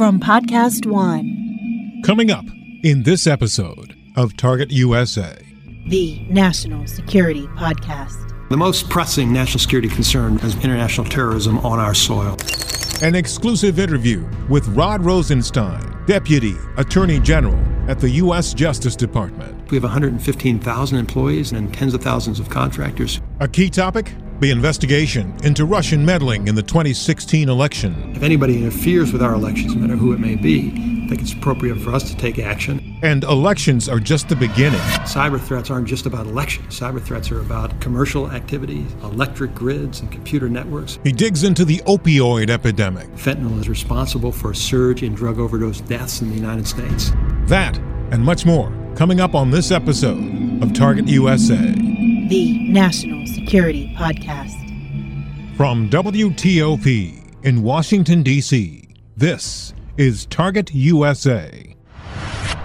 from Podcast One. Coming up in this episode of Target USA, the National Security Podcast. The most pressing national security concern is international terrorism on our soil. An exclusive interview with Rod Rosenstein, Deputy Attorney General at the U.S. Justice Department. We have 115,000 employees and tens of thousands of contractors. A key topic the investigation into Russian meddling in the 2016 election. If anybody interferes with our elections, no matter who it may be, I think it's appropriate for us to take action. And elections are just the beginning. Cyber threats aren't just about elections. Cyber threats are about commercial activities, electric grids, and computer networks. He digs into the opioid epidemic. Fentanyl is responsible for a surge in drug overdose deaths in the United States. That and much more coming up on this episode of Target USA the National Security Podcast. From WTOP in Washington, D.C., this is Target USA.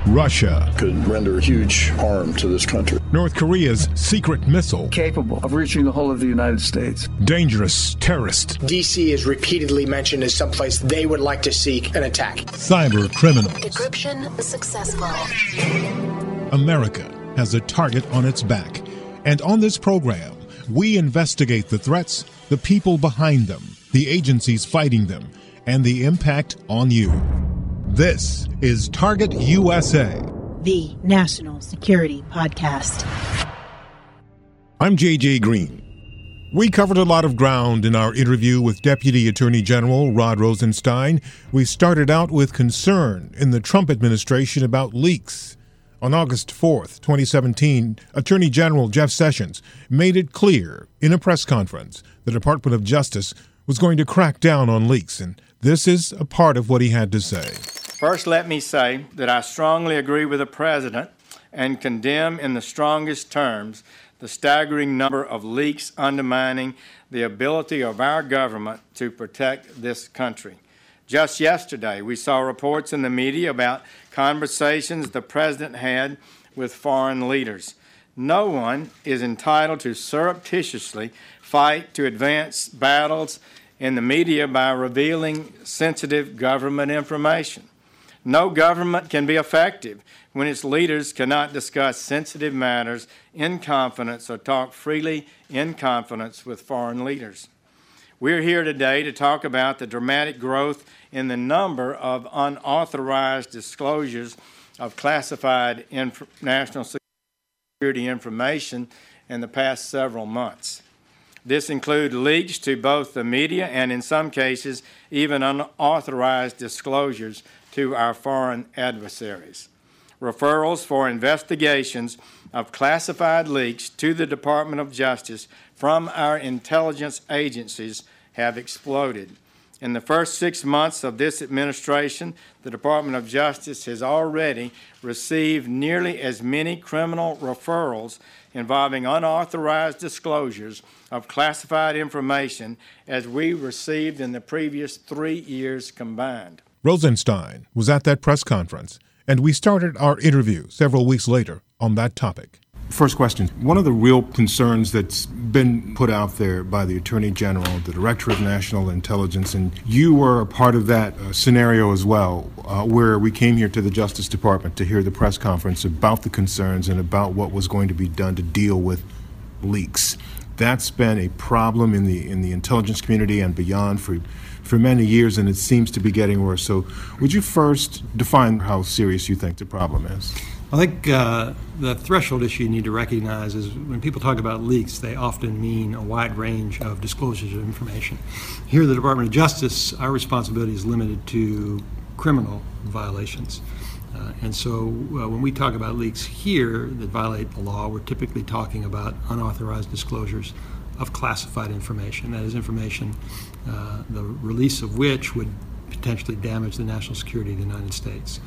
Russia could render huge harm to this country. North Korea's secret missile capable of reaching the whole of the United States. Dangerous terrorist. DC is repeatedly mentioned as someplace they would like to seek an attack. Cyber criminals. Decryption successful. America has a target on its back and on this program, we investigate the threats, the people behind them, the agencies fighting them, and the impact on you. This is Target USA, the National Security Podcast. I'm JJ Green. We covered a lot of ground in our interview with Deputy Attorney General Rod Rosenstein. We started out with concern in the Trump administration about leaks on August 4th, 2017, Attorney General Jeff Sessions made it clear in a press conference the Department of Justice was going to crack down on leaks, and this is a part of what he had to say. First, let me say that I strongly agree with the President and condemn in the strongest terms the staggering number of leaks undermining the ability of our government to protect this country. Just yesterday, we saw reports in the media about conversations the president had with foreign leaders. No one is entitled to surreptitiously fight to advance battles in the media by revealing sensitive government information. No government can be effective when its leaders cannot discuss sensitive matters in confidence or talk freely in confidence with foreign leaders. We're here today to talk about the dramatic growth in the number of unauthorized disclosures of classified inf- national security information in the past several months. This includes leaks to both the media and, in some cases, even unauthorized disclosures to our foreign adversaries. Referrals for investigations of classified leaks to the Department of Justice from our intelligence agencies have exploded. In the first six months of this administration, the Department of Justice has already received nearly as many criminal referrals involving unauthorized disclosures of classified information as we received in the previous three years combined. Rosenstein was at that press conference, and we started our interview several weeks later on that topic. First question. One of the real concerns that's been put out there by the Attorney General, the Director of National Intelligence, and you were a part of that uh, scenario as well, uh, where we came here to the Justice Department to hear the press conference about the concerns and about what was going to be done to deal with leaks. That's been a problem in the in the intelligence community and beyond for for many years, and it seems to be getting worse. So, would you first define how serious you think the problem is? I think uh, the threshold issue you need to recognize is when people talk about leaks, they often mean a wide range of disclosures of information. Here the Department of Justice, our responsibility is limited to criminal violations. Uh, and so uh, when we talk about leaks here that violate the law, we're typically talking about unauthorized disclosures of classified information. That is information, uh, the release of which would potentially damage the national security of the United States.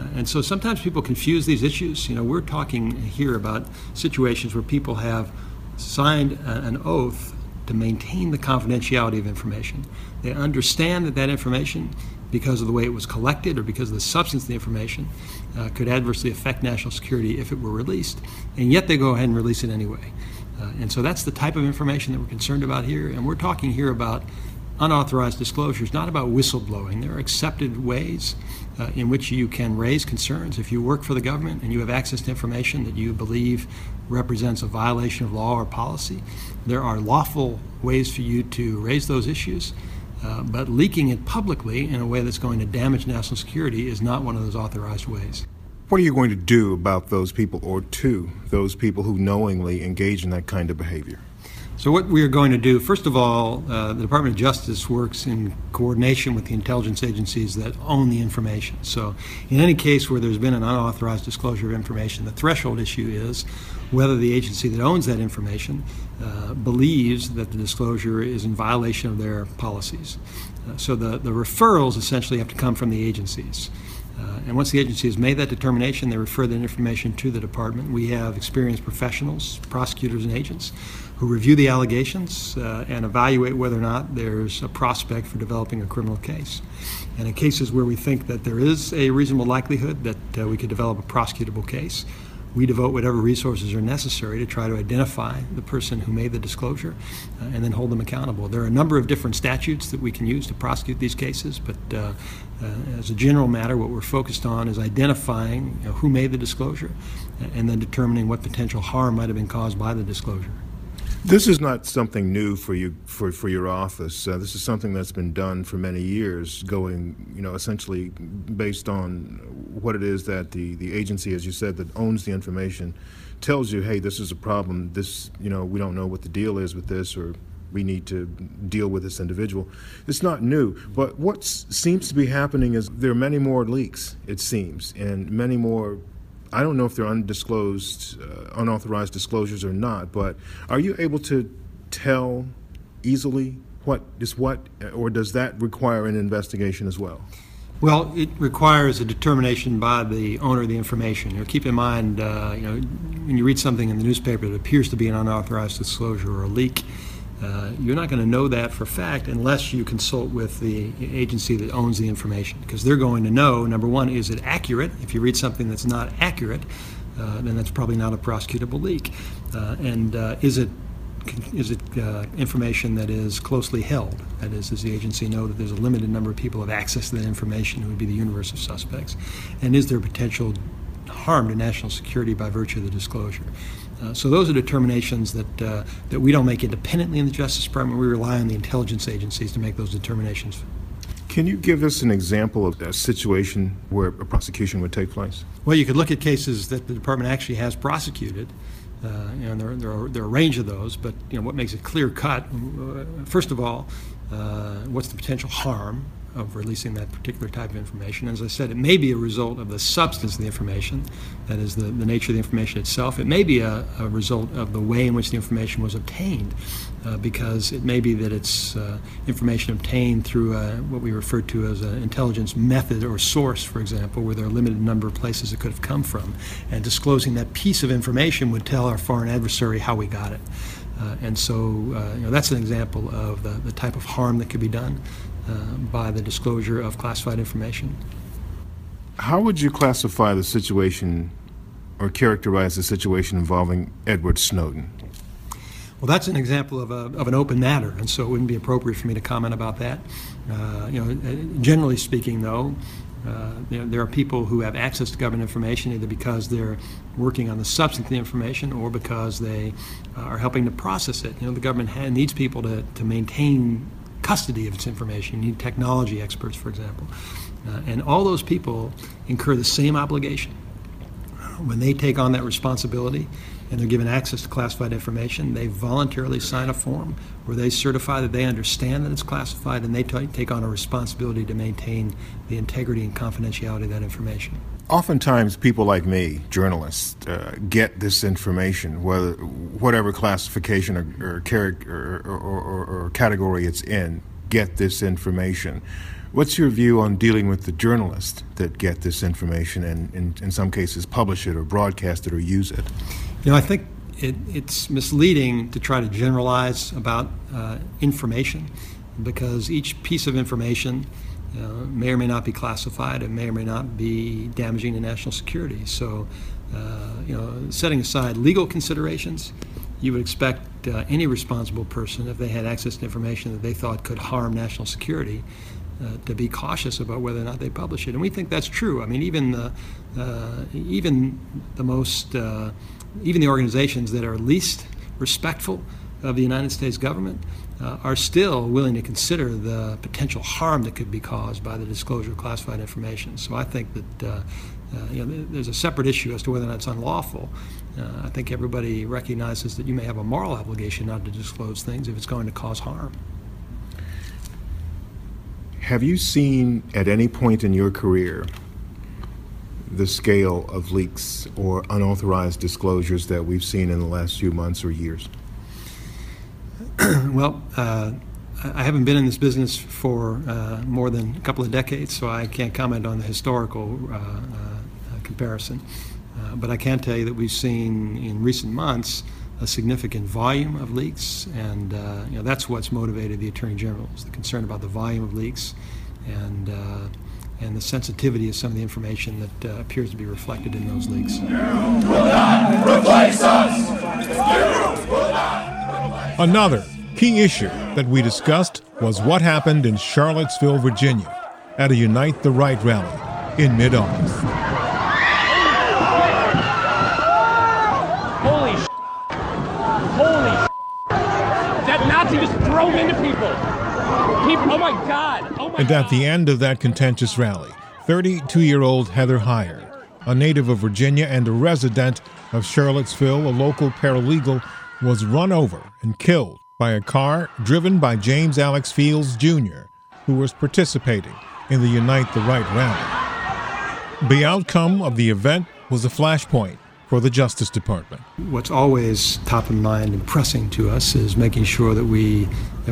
Uh, and so sometimes people confuse these issues. You know, we're talking here about situations where people have signed an oath to maintain the confidentiality of information. They understand that that information, because of the way it was collected or because of the substance of the information, uh, could adversely affect national security if it were released, and yet they go ahead and release it anyway. Uh, and so that's the type of information that we're concerned about here, and we're talking here about unauthorized disclosure is not about whistleblowing. There are accepted ways uh, in which you can raise concerns. If you work for the government and you have access to information that you believe represents a violation of law or policy, there are lawful ways for you to raise those issues. Uh, but leaking it publicly in a way that's going to damage national security is not one of those authorized ways. What are you going to do about those people or to those people who knowingly engage in that kind of behavior? So, what we are going to do, first of all, uh, the Department of Justice works in coordination with the intelligence agencies that own the information. So, in any case where there's been an unauthorized disclosure of information, the threshold issue is whether the agency that owns that information uh, believes that the disclosure is in violation of their policies. Uh, so, the, the referrals essentially have to come from the agencies. Uh, and once the agency has made that determination, they refer that information to the department. We have experienced professionals, prosecutors, and agents who review the allegations uh, and evaluate whether or not there's a prospect for developing a criminal case. And in cases where we think that there is a reasonable likelihood that uh, we could develop a prosecutable case, we devote whatever resources are necessary to try to identify the person who made the disclosure uh, and then hold them accountable. There are a number of different statutes that we can use to prosecute these cases, but uh, uh, as a general matter, what we're focused on is identifying you know, who made the disclosure and then determining what potential harm might have been caused by the disclosure. This is not something new for you for, for your office. Uh, this is something that's been done for many years, going you know essentially based on what it is that the, the agency, as you said, that owns the information, tells you, hey, this is a problem. This you know we don't know what the deal is with this, or we need to deal with this individual. It's not new, but what seems to be happening is there are many more leaks. It seems, and many more I don't know if they're undisclosed, uh, unauthorized disclosures or not, but are you able to tell easily what is what, or does that require an investigation as well? Well, it requires a determination by the owner of the information. You know, keep in mind, uh, you know, when you read something in the newspaper that appears to be an unauthorized disclosure or a leak, uh, you're not going to know that for fact unless you consult with the agency that owns the information, because they're going to know number one, is it accurate? If you read something that's not accurate, uh, then that's probably not a prosecutable leak. Uh, and uh, is it is it uh, information that is closely held? That is, does the agency know that there's a limited number of people have access to that information who would be the universe of suspects? And is there potential harm to national security by virtue of the disclosure? Uh, so those are determinations that uh, that we don't make independently in the Justice Department. We rely on the intelligence agencies to make those determinations. Can you give us an example of a situation where a prosecution would take place? Well, you could look at cases that the department actually has prosecuted. Uh, and there, there, are, there are a range of those, but you know what makes it clear cut. Uh, first of all, uh, what's the potential harm of releasing that particular type of information. As I said, it may be a result of the substance of the information, that is, the, the nature of the information itself. It may be a, a result of the way in which the information was obtained, uh, because it may be that it's uh, information obtained through a, what we refer to as an intelligence method or source, for example, where there are a limited number of places it could have come from. And disclosing that piece of information would tell our foreign adversary how we got it. Uh, and so, uh, you know, that's an example of the, the type of harm that could be done. Uh, by the disclosure of classified information. How would you classify the situation or characterize the situation involving Edward Snowden? Well, that's an example of, a, of an open matter, and so it wouldn't be appropriate for me to comment about that. Uh, you know, uh, generally speaking, though, uh, there, there, are people who have access to government information either because they're working on the substance of the information or because they uh, are helping to process it. You know, the government ha- needs people to, to maintain custody of its information. You need technology experts, for example. Uh, and all those people incur the same obligation. When they take on that responsibility and they're given access to classified information, they voluntarily sign a form where they certify that they understand that it's classified and they t- take on a responsibility to maintain the integrity and confidentiality of that information. Oftentimes, people like me, journalists, uh, get this information, whether whatever classification or, or, or, or, or category it's in, get this information. What's your view on dealing with the journalists that get this information and, in, in some cases, publish it or broadcast it or use it? You know, I think it, it's misleading to try to generalize about uh, information because each piece of information uh, may or may not be classified. It may or may not be damaging to national security. So, uh, you know, setting aside legal considerations, you would expect uh, any responsible person, if they had access to information that they thought could harm national security, uh, to be cautious about whether or not they publish it. And we think that's true. I mean, even the uh, even the most uh, even the organizations that are least respectful of the United States government uh, are still willing to consider the potential harm that could be caused by the disclosure of classified information. So I think that uh, uh, you know, there's a separate issue as to whether or not it's unlawful. Uh, I think everybody recognizes that you may have a moral obligation not to disclose things if it's going to cause harm. Have you seen at any point in your career the scale of leaks or unauthorized disclosures that we've seen in the last few months or years? well, uh, I haven't been in this business for uh, more than a couple of decades, so I can't comment on the historical uh, uh comparison. Uh, but I can tell you that we've seen in recent months a significant volume of leaks, and uh, you know that's what's motivated the Attorney General is the concern about the volume of leaks, and and the sensitivity of some of the information that uh, appears to be reflected in those leaks. Another key issue that we discussed was what happened in Charlottesville, Virginia, at a Unite the Right rally in mid August. Holy sh- Holy sh- That Nazi just drove into people. people oh my God. Oh my and at the end of that contentious rally, 32 year old Heather Heyer, a native of Virginia and a resident of Charlottesville, a local paralegal, was run over and killed by a car driven by James Alex Fields Jr., who was participating in the Unite the Right rally. The outcome of the event was a flashpoint for the Justice Department. What's always top of mind and pressing to us is making sure that we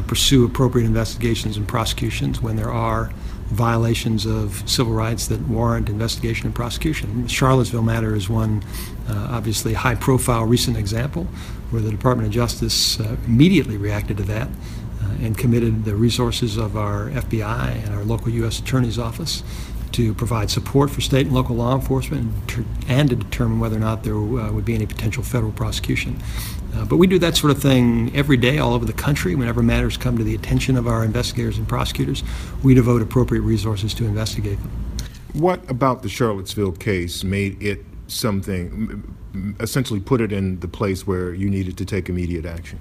pursue appropriate investigations and prosecutions when there are violations of civil rights that warrant investigation and prosecution. The Charlottesville matter is one uh, obviously high profile recent example where the Department of Justice uh, immediately reacted to that uh, and committed the resources of our FBI and our local U.S. Attorney's Office to provide support for state and local law enforcement and, to determine whether or not there uh, would be any potential federal prosecution. Uh, but we do that sort of thing every day all over the country. Whenever matters come to the attention of our investigators and prosecutors, we devote appropriate resources to investigate them. What about the Charlottesville case made it something, essentially put it in the place where you needed to take immediate action?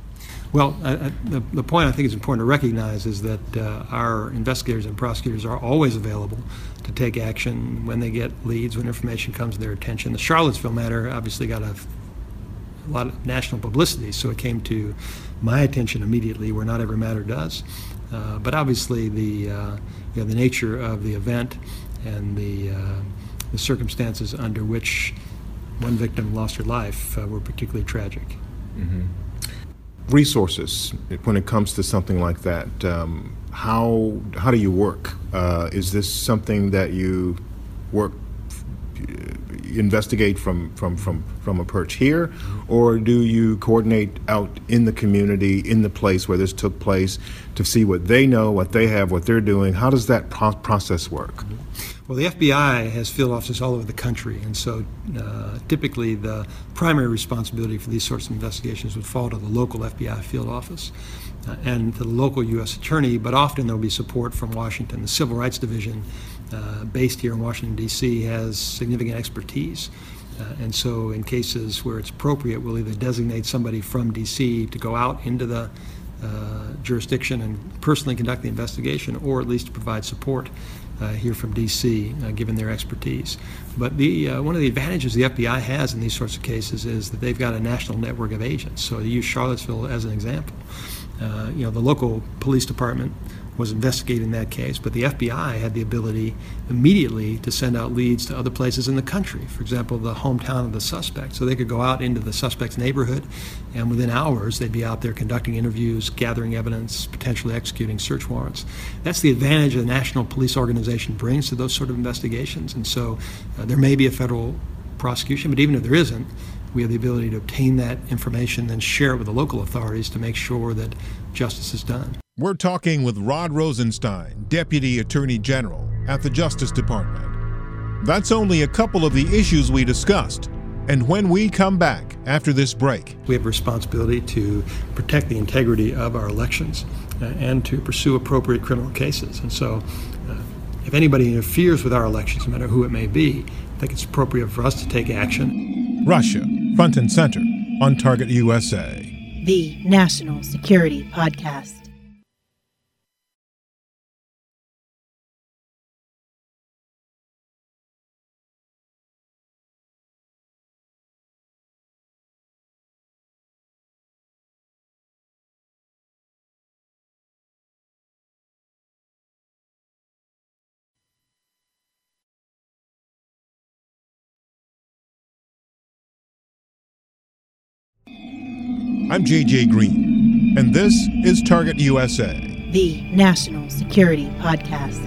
Well, uh, the, the point I think is important to recognize is that uh, our investigators and prosecutors are always available to take action when they get leads, when information comes to their attention. The Charlottesville matter obviously got a, a lot of national publicity, so it came to my attention immediately, where not every matter does. Uh, but obviously, the uh, you know, the nature of the event and the uh, the circumstances under which one victim lost her life uh, were particularly tragic. Mm-hmm. Resources, when it comes to something like that, um, how how do you work? Uh, is this something that you work investigate from, from, from, from a perch here, or do you coordinate out in the community, in the place where this took place, to see what they know, what they have, what they're doing? How does that pro- process work? Well, the FBI has field offices all over the country, and so uh, typically the primary responsibility for these sorts of investigations would fall to the local FBI field office uh, and to the local U.S. attorney, but often there'll be support from Washington. The Civil Rights Division uh, based here in Washington, D.C., has significant expertise. Uh, and so, in cases where it's appropriate, we'll either designate somebody from D.C. to go out into the uh, jurisdiction and personally conduct the investigation, or at least provide support uh, here from D.C., uh, given their expertise. But the, uh, one of the advantages the FBI has in these sorts of cases is that they've got a national network of agents. So, to use Charlottesville as an example, uh, you know, the local police department was investigating that case, but the FBI had the ability immediately to send out leads to other places in the country. For example, the hometown of the suspect. So they could go out into the suspect's neighborhood, and within hours, they'd be out there conducting interviews, gathering evidence, potentially executing search warrants. That's the advantage the National Police Organization brings to those sort of investigations. And so uh, there may be a federal prosecution, but even if there isn't, we have the ability to obtain that information and share it with the local authorities to make sure that justice is done. We're talking with Rod Rosenstein, Deputy Attorney General at the Justice Department. That's only a couple of the issues we discussed. And when we come back after this break, we have a responsibility to protect the integrity of our elections uh, and to pursue appropriate criminal cases. And so, uh, if anybody interferes with our elections, no matter who it may be, I think it's appropriate for us to take action. Russia, front and center on Target USA. The National Security Podcast. I'm JJ Green, and this is Target USA, the National Security Podcast.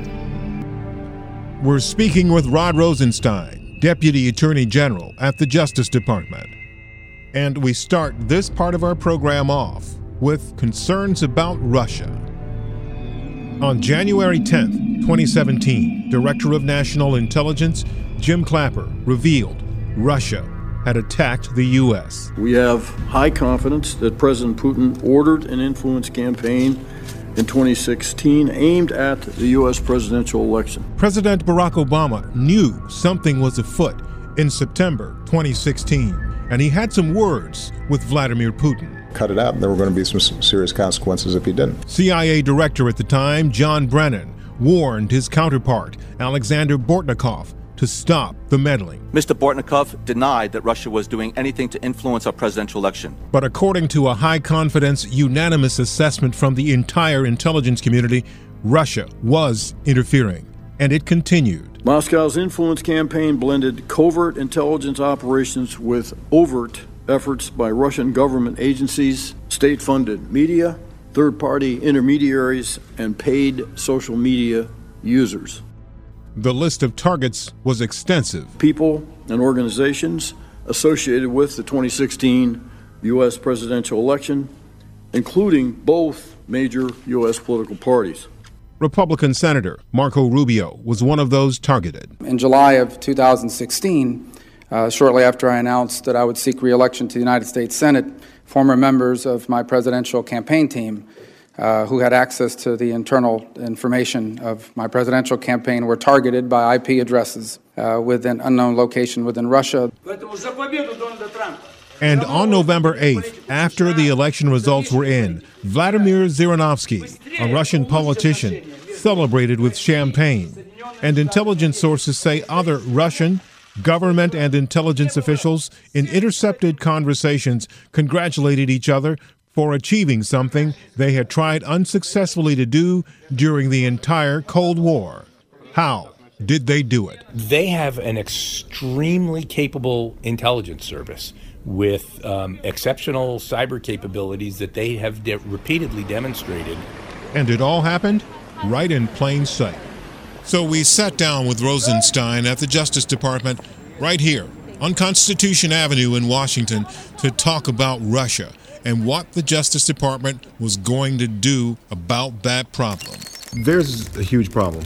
We're speaking with Rod Rosenstein, Deputy Attorney General at the Justice Department. And we start this part of our program off with concerns about Russia. On January 10th, 2017, Director of National Intelligence Jim Clapper revealed Russia had attacked the U.S. We have high confidence that President Putin ordered an influence campaign in 2016 aimed at the U.S. presidential election. President Barack Obama knew something was afoot in September 2016, and he had some words with Vladimir Putin. Cut it out, and there were going to be some serious consequences if he didn't. CIA director at the time, John Brennan, warned his counterpart, Alexander Bortnikov, to stop the meddling. Mr. Bortnikov denied that Russia was doing anything to influence our presidential election. But according to a high confidence, unanimous assessment from the entire intelligence community, Russia was interfering, and it continued. Moscow's influence campaign blended covert intelligence operations with overt efforts by Russian government agencies, state funded media, third party intermediaries, and paid social media users. The list of targets was extensive. People and organizations associated with the 2016 U.S. presidential election, including both major U.S. political parties. Republican Senator Marco Rubio was one of those targeted. In July of 2016, uh, shortly after I announced that I would seek reelection to the United States Senate, former members of my presidential campaign team uh, who had access to the internal information of my presidential campaign were targeted by IP addresses uh, with an unknown location within Russia. And on November 8th, after the election results were in, Vladimir Zhirinovsky, a Russian politician, celebrated with champagne. And intelligence sources say other Russian, government, and intelligence officials in intercepted conversations congratulated each other for achieving something they had tried unsuccessfully to do during the entire Cold War. How did they do it? They have an extremely capable intelligence service with um, exceptional cyber capabilities that they have de- repeatedly demonstrated. And it all happened right in plain sight. So we sat down with Rosenstein at the Justice Department right here on Constitution Avenue in Washington to talk about Russia and what the Justice Department was going to do about that problem. There's a huge problem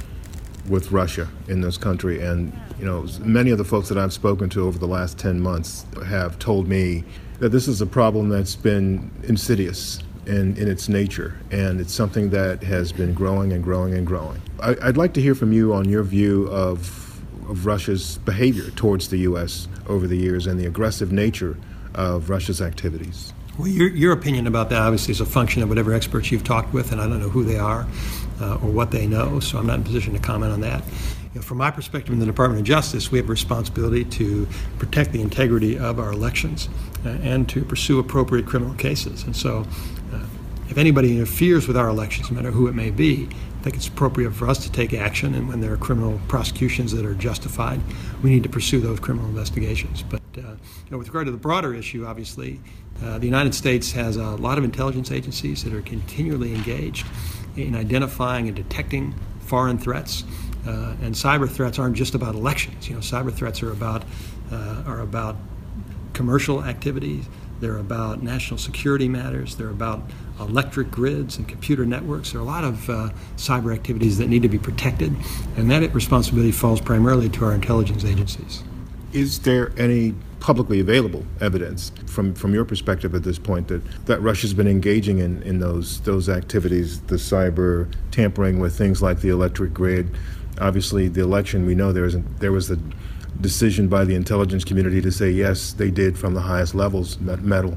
with Russia in this country, and you know, many of the folks that I've spoken to over the last 10 months have told me that this is a problem that's been insidious in, in its nature, and it's something that has been growing and growing and growing. I, I'd like to hear from you on your view of of Russia's behavior towards the U.S. over the years and the aggressive nature of Russia's activities. Well, your, your opinion about that obviously is a function of whatever experts you've talked with, and I don't know who they are uh, or what they know, so I'm not in position to comment on that. You know, from my perspective in the Department of Justice, we have a responsibility to protect the integrity of our elections uh, and to pursue appropriate criminal cases. And so, uh, if anybody interferes with our elections, no matter who it may be, I think it's appropriate for us to take action. And when there are criminal prosecutions that are justified, we need to pursue those criminal investigations. But uh, you know, with regard to the broader issue, obviously, uh, the United States has a lot of intelligence agencies that are continually engaged in identifying and detecting foreign threats. Uh, and cyber threats aren't just about elections. You know, cyber threats are about uh, are about commercial activities. They're about national security matters. They're about electric grids and computer networks. There are a lot of uh, cyber activities that need to be protected, and that responsibility falls primarily to our intelligence agencies. Is there any publicly available evidence from, from your perspective at this point that, that Russia's been engaging in, in those those activities, the cyber tampering with things like the electric grid? Obviously, the election we know there is there was the decision by the intelligence community to say yes, they did from the highest levels meddle.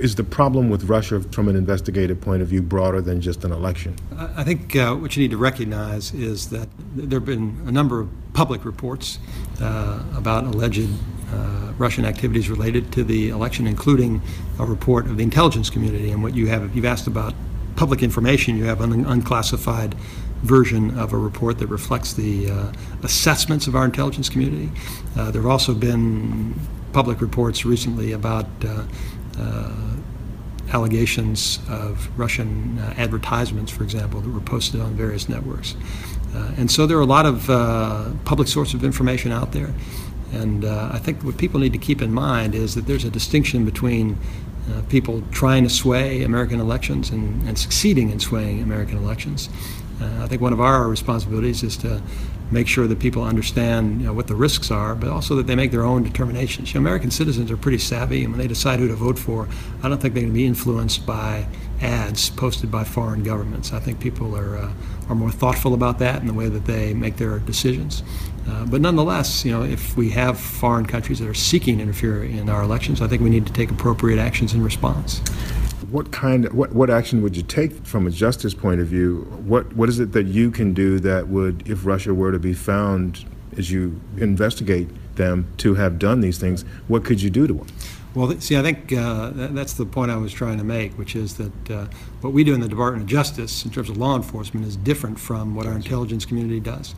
Is the problem with Russia, from an investigative point of view, broader than just an election? I think uh, what you need to recognize is that there have been a number of public reports uh, about alleged uh, Russian activities related to the election, including a report of the intelligence community. And what you have, if you've asked about public information, you have an unclassified version of a report that reflects the uh, assessments of our intelligence community. Uh, there have also been public reports recently about uh, allegations of Russian uh, advertisements, for example, that were posted on various networks. Uh, and so there are a lot of public sources of information out there. And I think what people need to keep in mind is that there's a distinction between uh, people trying to sway American elections and, and succeeding in swaying American elections. Uh, I think one of our responsibilities is to make sure that people understand you know, what the risks are, but also that they make their own determinations. You know, American citizens are pretty savvy, and when they decide who to vote for, I don't think they're going to be influenced by ads posted by foreign governments. I think people are uh, are more thoughtful about that in the way that they make their decisions. Uh, but nonetheless, you know, if we have foreign countries that are seeking to interfere in our elections, I think we need to take appropriate actions in response what kind of, what, what action would you take from a justice point of view? What what is it that you can do that would, if Russia were to be found as you investigate them to have done these things, what could you do to them? Well, see, I think uh, that's the point I was trying to make, which is that uh, what we do in the Department of Justice in terms of law enforcement is different from what our intelligence community does.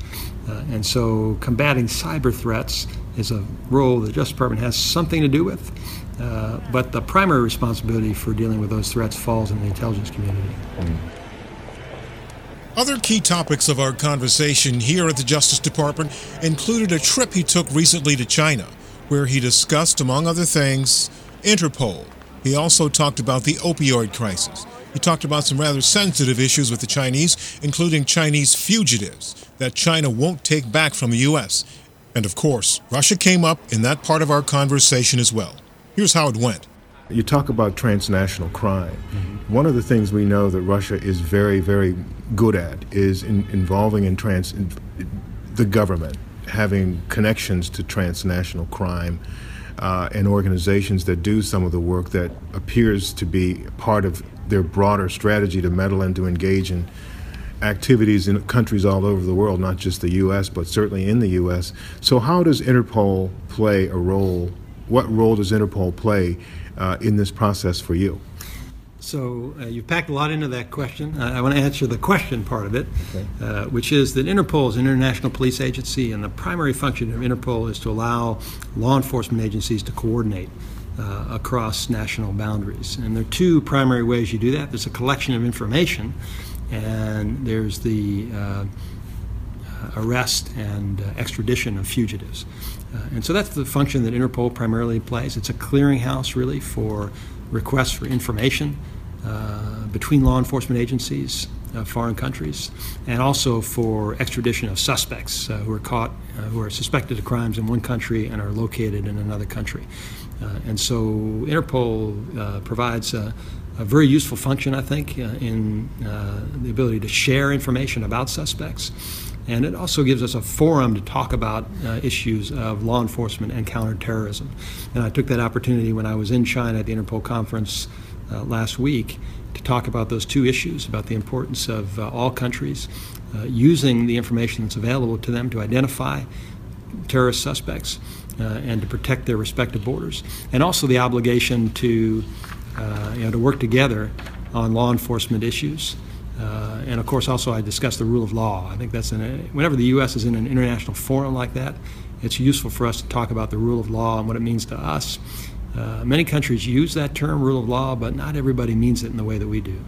Uh, and so combating cyber threats is a role the Justice Department has something to do with. Uh, but the primary responsibility for dealing with those threats falls in the intelligence community. Other key topics of our conversation here at the Justice Department included a trip he took recently to China, where he discussed, among other things, Interpol. He also talked about the opioid crisis. He talked about some rather sensitive issues with the Chinese, including Chinese fugitives that China won't take back from the U.S. And of course, Russia came up in that part of our conversation as well. Here's how it went. You talk about transnational crime. Mm-hmm. One of the things we know that Russia is very, very good at is in, involving in trans in, the government, having connections to transnational crime uh, and organizations that do some of the work that appears to be part of their broader strategy to meddle and to engage in activities in countries all over the world, not just the U.S., but certainly in the U.S. So, how does Interpol play a role what role does Interpol play uh, in this process for you? So uh, you've packed a lot into that question. I, I want to answer the question part of it, okay. uh, which is that Interpol is an international police agency, and the primary function of Interpol is to allow law enforcement agencies to coordinate uh, across national boundaries. And there are two primary ways you do that. There's a collection of information, and there's the uh, arrest and uh, extradition of fugitives. Uh, and so that's the function that Interpol primarily plays. It's a clearinghouse, really, for requests for information uh, between law enforcement agencies of foreign countries, and also for extradition of suspects uh, who are caught, uh, who are suspected of crimes in one country and are located in another country. Uh, and so Interpol provides a, a, very useful function, I think, in the ability to share information about suspects and it also gives us a forum to talk about uh, issues of law enforcement and counterterrorism. And I took that opportunity when I was in China at the Interpol conference uh, last week to talk about those two issues about the importance of uh, all countries uh, using the information that's available to them to identify terrorist suspects uh, and to protect their respective borders, and also the obligation to, uh, you know, to work together on law enforcement issues. Uh, and of course, also I discussed the rule of law. I think that's an, whenever the U.S. is in an international forum like that, it's useful for us to talk about the rule of law and what it means to us. Uh, many countries use that term, rule of law, but not everybody means it in the way that we do.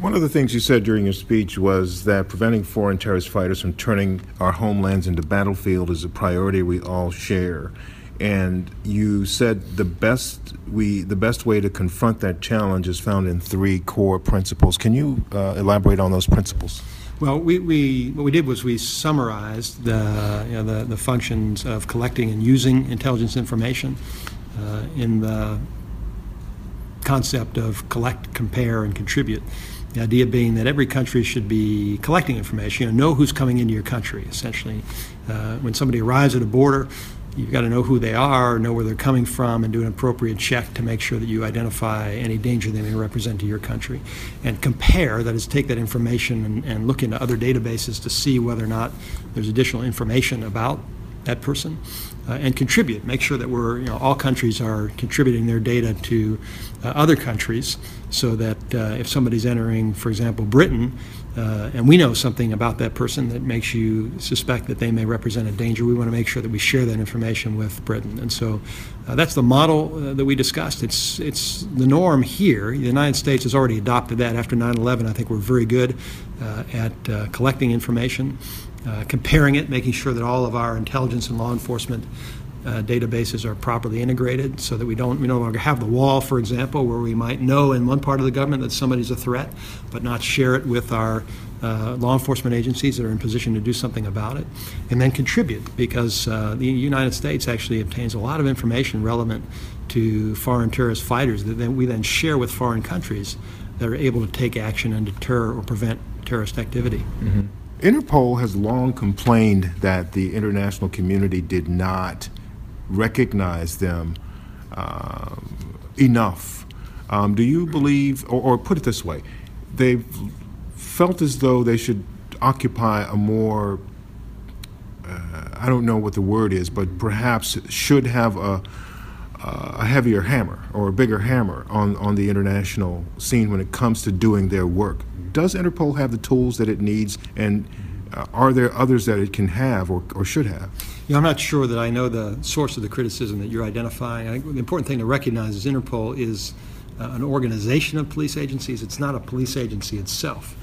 One of the things you said during your speech was that preventing foreign terrorist fighters from turning our homelands into battlefield is a priority we all share and you said the best we the best way to confront that challenge is found in three core principles. Can you uh, elaborate on those principles? Well, we, we what we did was we summarized the you know, the, the functions of collecting and using intelligence information uh, in the concept of collect, compare, and contribute. The idea being that every country should be collecting information, you know, know who's coming into your country, essentially. Uh, when somebody arrives at a border, you've got to know who they are, know where they're coming from, and do an appropriate check to make sure that you identify any danger they may represent to your country. And compare, that is, take that information and, and look into other databases to see whether or not there's additional information about that person uh, and contribute. Make sure that we're, you know, all countries are contributing their data to uh, other countries so that uh, if somebody's entering, for example, Britain, uh, and we know something about that person that makes you suspect that they may represent a danger, we want to make sure that we share that information with Britain. And so uh, that's the model uh, that we discussed. It's, it's the norm here. The United States has already adopted that after 9 11. I think we're very good at collecting information uh, comparing it, making sure that all of our intelligence and law enforcement uh, databases are properly integrated so that we don't we no longer have the wall, for example, where we might know in one part of the government that somebody's a threat, but not share it with our uh, law enforcement agencies that are in position to do something about it, and then contribute because uh, the United States actually obtains a lot of information relevant to foreign terrorist fighters that then we then share with foreign countries that are able to take action and deter or prevent terrorist activity. Mm-hmm. Interpol has long complained that the international community did not recognize them uh, enough. Um, do you believe, or, or, put it this way, they've felt as though they should occupy a more, uh, I don't know what the word is, but perhaps should have a, a heavier hammer or a bigger hammer on, on the international scene when it comes to doing their work does Interpol have the tools that it needs, and are there others that it can have or, or should have? I'm not sure that I know the source of the criticism that you're identifying. I think the important thing to recognize is Interpol is uh, an organization of police agencies. It's not a police agency itself.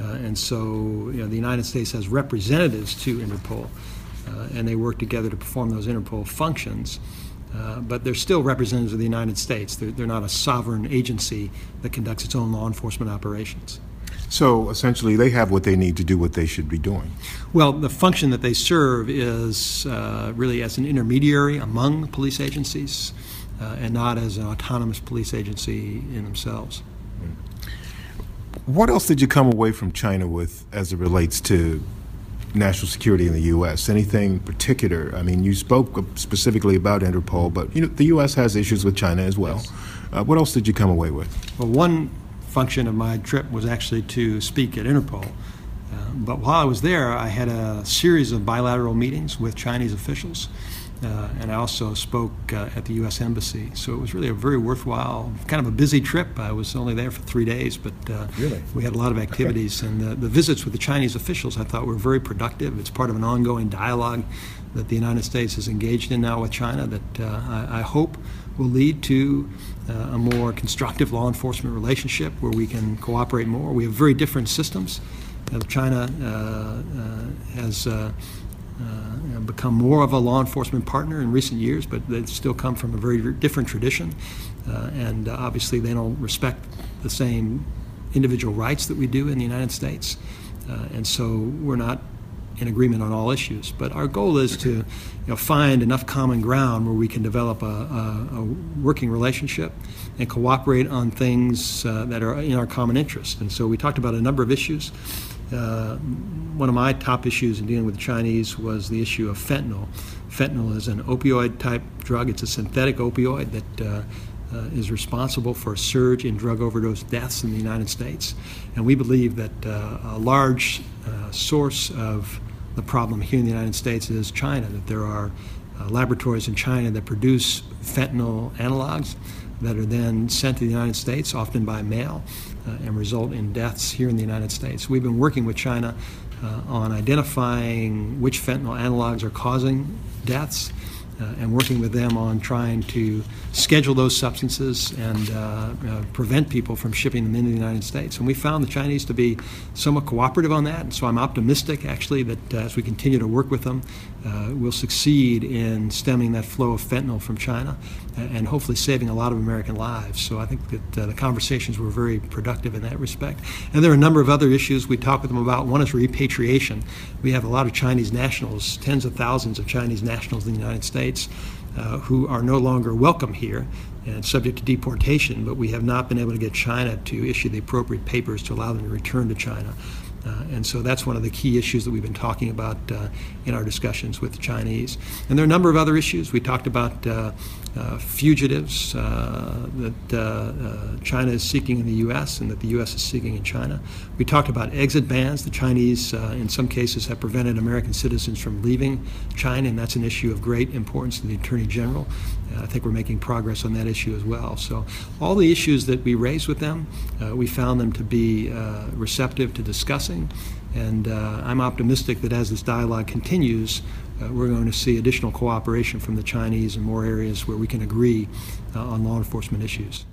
Uh, and so you know, the United States has representatives to Interpol, uh, and they work together to perform those Interpol functions. Uh, but they're still representatives of the United States. They're, they're not a sovereign agency that conducts its own law enforcement operations. So essentially, they have what they need to do what they should be doing. Well, the function that they serve is uh, really as an intermediary among police agencies uh, and not as an autonomous police agency in themselves. What else did you come away from China with as it relates to national security in the U.S.? Anything particular? I mean, you spoke specifically about Interpol, but you know the U.S. has issues with China as well. Yes. Uh, what else did you come away with? Well, one function of my trip was actually to speak at Interpol. Uh, but while I was there, I had a series of bilateral meetings with Chinese officials, uh, and I also spoke uh, at the U.S. Embassy. So it was really a very worthwhile, kind of a busy trip. I was only there for three days, but uh, really? we had a lot of activities. and the, the visits with the Chinese officials I thought were very productive. It's part of an ongoing dialogue that the United States is engaged in now with China that uh, I, I hope will lead to a more constructive law enforcement relationship where we can cooperate more. We have very different systems. Uh, China uh, uh, has uh, become more of a law enforcement partner in recent years, but they still come from a very different tradition. and obviously, they don't respect the same individual rights that we do in the United States. and so we're not in agreement on all issues. But our goal is to you know, find enough common ground where we can develop a, a, a working relationship and cooperate on things uh, that are in our common interest. And so we talked about a number of issues. Uh, one of my top issues in dealing with the Chinese was the issue of fentanyl. Fentanyl is an opioid type drug, it's a synthetic opioid that uh, is responsible for a surge in drug overdose deaths in the United States. And we believe that uh, a large uh, source of the problem here in the United States is China, that there are uh, laboratories in China that produce fentanyl analogs that are then sent to the United States, often by mail, uh, and result in deaths here in the United States. We've been working with China uh, on identifying which fentanyl analogs are causing deaths and working with them on trying to schedule those substances and uh, uh, prevent people from shipping them into the United States. And we found the Chinese to be somewhat cooperative on that, and so I'm optimistic actually that uh, as we continue to work with them, uh, we'll succeed in stemming that flow of fentanyl from China and hopefully saving a lot of American lives. So I think that uh, the conversations were very productive in that respect. And there are a number of other issues we talked with them about. One is repatriation. We have a lot of Chinese nationals, tens of thousands of Chinese nationals in the United States, uh, who are no longer welcome here and subject to deportation, but we have not been able to get China to issue the appropriate papers to allow them to return to China. Uh, and so that's one of the key issues that we've been talking about uh, in our discussions with the Chinese. And there are a number of other issues. We talked about uh, uh fugitives uh, that uh, China is seeking in the U.S. and that the U.S. is seeking in China. We talked about exit bans. The Chinese, in some cases, have prevented American citizens from leaving China, and that's an issue of great importance to the Attorney General. I think we're making progress on that issue as well. So, all the issues that we raised with them, we found them to be receptive to discussing. And uh, I'm optimistic that as this dialogue continues, uh, we're going to see additional cooperation from the Chinese in more areas where we can agree uh, on law enforcement issues.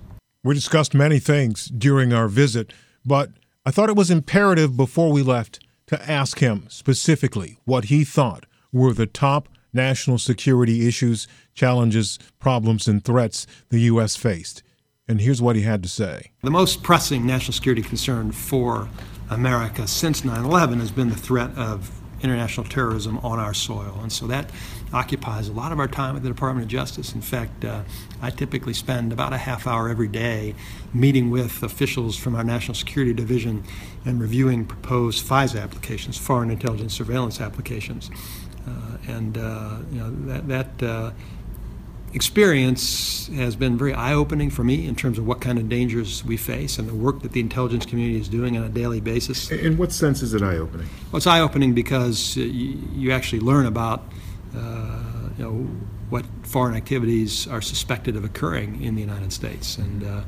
We discussed many things during our visit, but I thought it was imperative before we left to ask him specifically what he thought were the top national security issues, challenges, problems, and threats the U.S. faced. And here's what he had to say. The most pressing national security concern for America since 9 11 has been the threat of international terrorism on our soil. And so that occupies a lot of our time at the Department of Justice. In fact, uh, I typically spend about a half hour every day meeting with officials from our National Security Division and reviewing proposed FISA applications, Foreign Intelligence Surveillance applications. Uh, and uh, you know, that, that uh, experience has been very eye opening for me in terms of what kind of dangers we face and the work that the intelligence community is doing on a daily basis. In what sense is it eye opening? Well, it's eye opening because uh, you, you, actually learn about uh, you know, what foreign activities are suspected of occurring in the United States. And uh,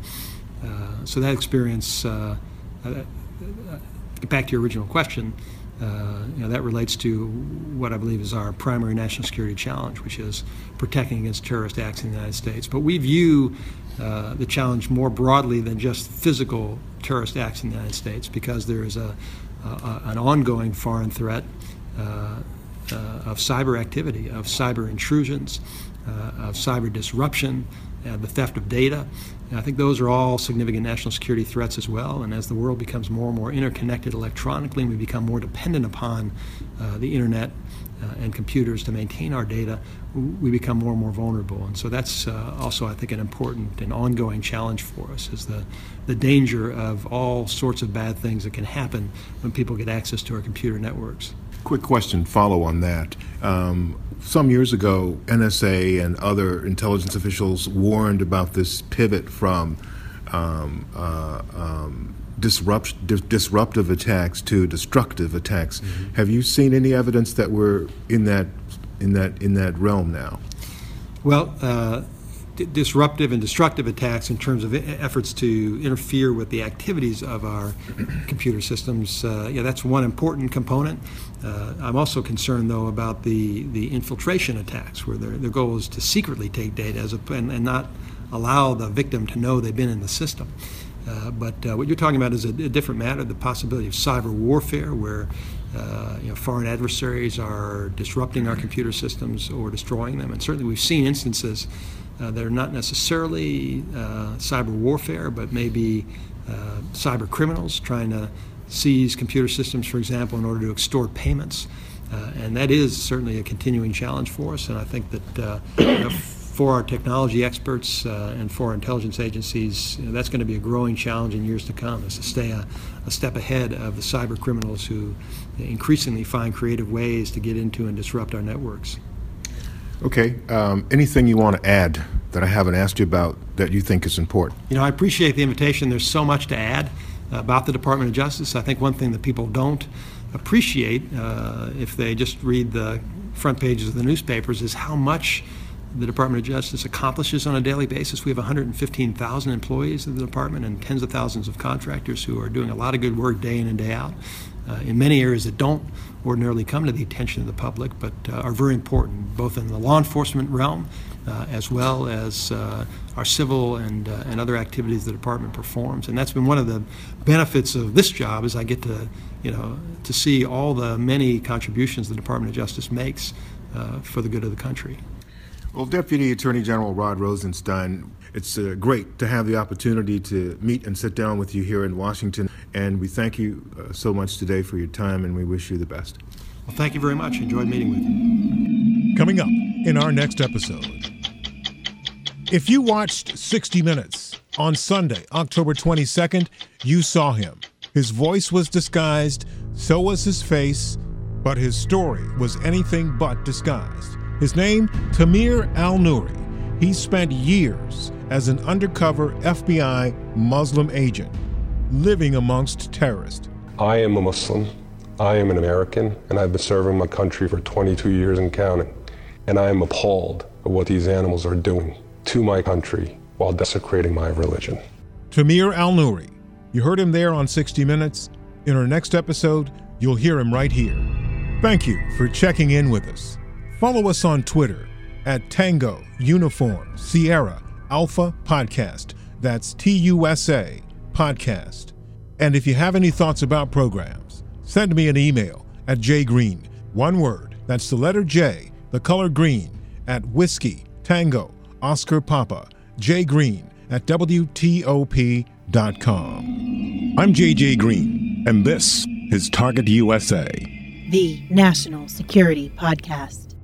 uh so that experience, uh, uh, back to your original question, uh, you know, that relates to what I believe is our primary national security challenge, which is protecting against terrorist acts in the United States. But we view uh, the challenge more broadly than just physical terrorist acts in the United States because there is a, a an ongoing foreign threat uh, uh of cyber activity, of cyber intrusions, uh, of cyber disruption, uh, the theft of data. And I think those are all significant national security threats as well. And as the world becomes more and more interconnected electronically, and we become more dependent upon uh, the internet uh, and computers to maintain our data, we become more and more vulnerable. And so that's uh, also, I think, an important and ongoing challenge for us is the, the danger of all sorts of bad things that can happen when people get access to our computer networks. Quick question, follow on that. Um, some years ago, NSA and other intelligence officials warned about this pivot from um, uh, um, disrupt, di- disruptive attacks to destructive attacks. Mm-hmm. Have you seen any evidence that we're in that in that in that realm now? Well. Uh, disruptive and destructive attacks in terms of efforts to interfere with the activities of our computer systems. Uh, yeah, that's one important component. Uh, I'm also concerned, though, about the, the infiltration attacks, where their, their goal is to secretly take data as a, and, and not allow the victim to know they've been in the system. Uh, but uh, what you're talking about is a, a, different matter the possibility of cyber warfare, where uh, you know, foreign adversaries are disrupting our computer systems or destroying them. And certainly we've seen instances uh, that are not necessarily uh, cyber warfare, but maybe cyber criminals trying to seize computer systems, for example, in order to extort payments. Uh, and that is certainly a continuing challenge for us. And I think that uh, you know, for our technology experts uh, and for our intelligence agencies, you know, that's going to be a growing challenge in years to come, is to stay a, a step ahead of the cyber criminals who increasingly find creative ways to get into and disrupt our networks. Okay. Um, anything you want to add that I haven't asked you about that you think is important? You know, I appreciate the invitation. There's so much to add about the Department of Justice. I think one thing that people don't appreciate uh, if they just read the front pages of the newspapers is how much the Department of Justice accomplishes on a daily basis. We have 115,000 employees in the department and tens of thousands of contractors who are doing a lot of good work day in and day out. uh, in many areas that don't ordinarily come to the attention of the public, but uh, are very important, both in the law enforcement realm uh, as well as uh, our civil and, uh, and other activities the department performs. And that's been one of the benefits of this job is I get to, you know, to see all the many contributions the Department of Justice makes uh, for the good of the country. Well, Deputy Attorney General Rod Rosenstein, it's uh, great to have the opportunity to meet and sit down with you here in Washington. And we thank you uh, so much today for your time, and we wish you the best. Well, thank you very much. Enjoyed meeting with you. Coming up in our next episode. If you watched 60 Minutes on Sunday, October 22nd, you saw him. His voice was disguised, so was his face, but his story was anything but disguised. His name, Tamer Elnoury. He spent years as an undercover FBI Muslim agent, living amongst terrorists. I am a Muslim. I am an American, and I've been serving my country for 22 years and counting. And I am appalled at what these animals are doing to my country while desecrating my religion. Tamer Elnoury. You heard him there on 60 Minutes. In our next episode, you'll hear him right here. Thank you for checking in with us. Follow us on Twitter at Tango Uniform Sierra Alpha Podcast. That's T U S A Podcast. And if you have any thoughts about programs, send me an email at jgreen, one word, that's the letter J, the color green, at whiskey tango Oscar Papa, Jay Green at WTOP.com. I'm JJ Green, and this is Target USA, the National Security Podcast.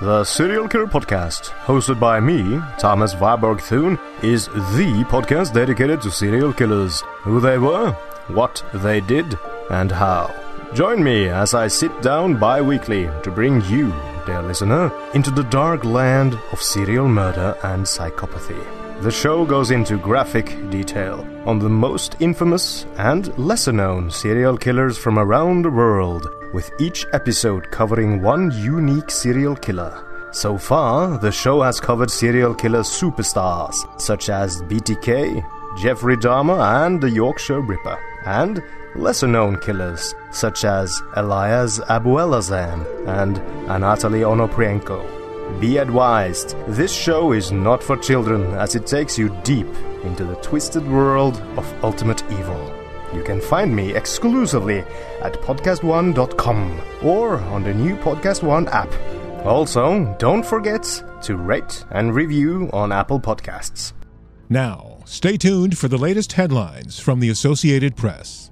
The Serial Killer Podcast, hosted by me, Thomas Warburg Thune, is the podcast dedicated to serial killers, who they were, what they did, and how. Join me as I sit down bi weekly to bring you dear listener, into the dark land of serial murder and psychopathy. The show goes into graphic detail on the most infamous and lesser known serial killers from around the world, with each episode covering one unique serial killer. So far, the show has covered serial killer superstars such as BTK, Jeffrey Dahmer, and the Yorkshire Ripper, and lesser known killers such as Elias Abuelazam and Anatoly Onoprienko. Be advised, this show is not for children as it takes you deep into the twisted world of ultimate evil. You can find me exclusively at podcastone.com or on the new Podcast One app. Also, don't forget to rate and review on Apple Podcasts. Now, stay tuned for the latest headlines from the Associated Press.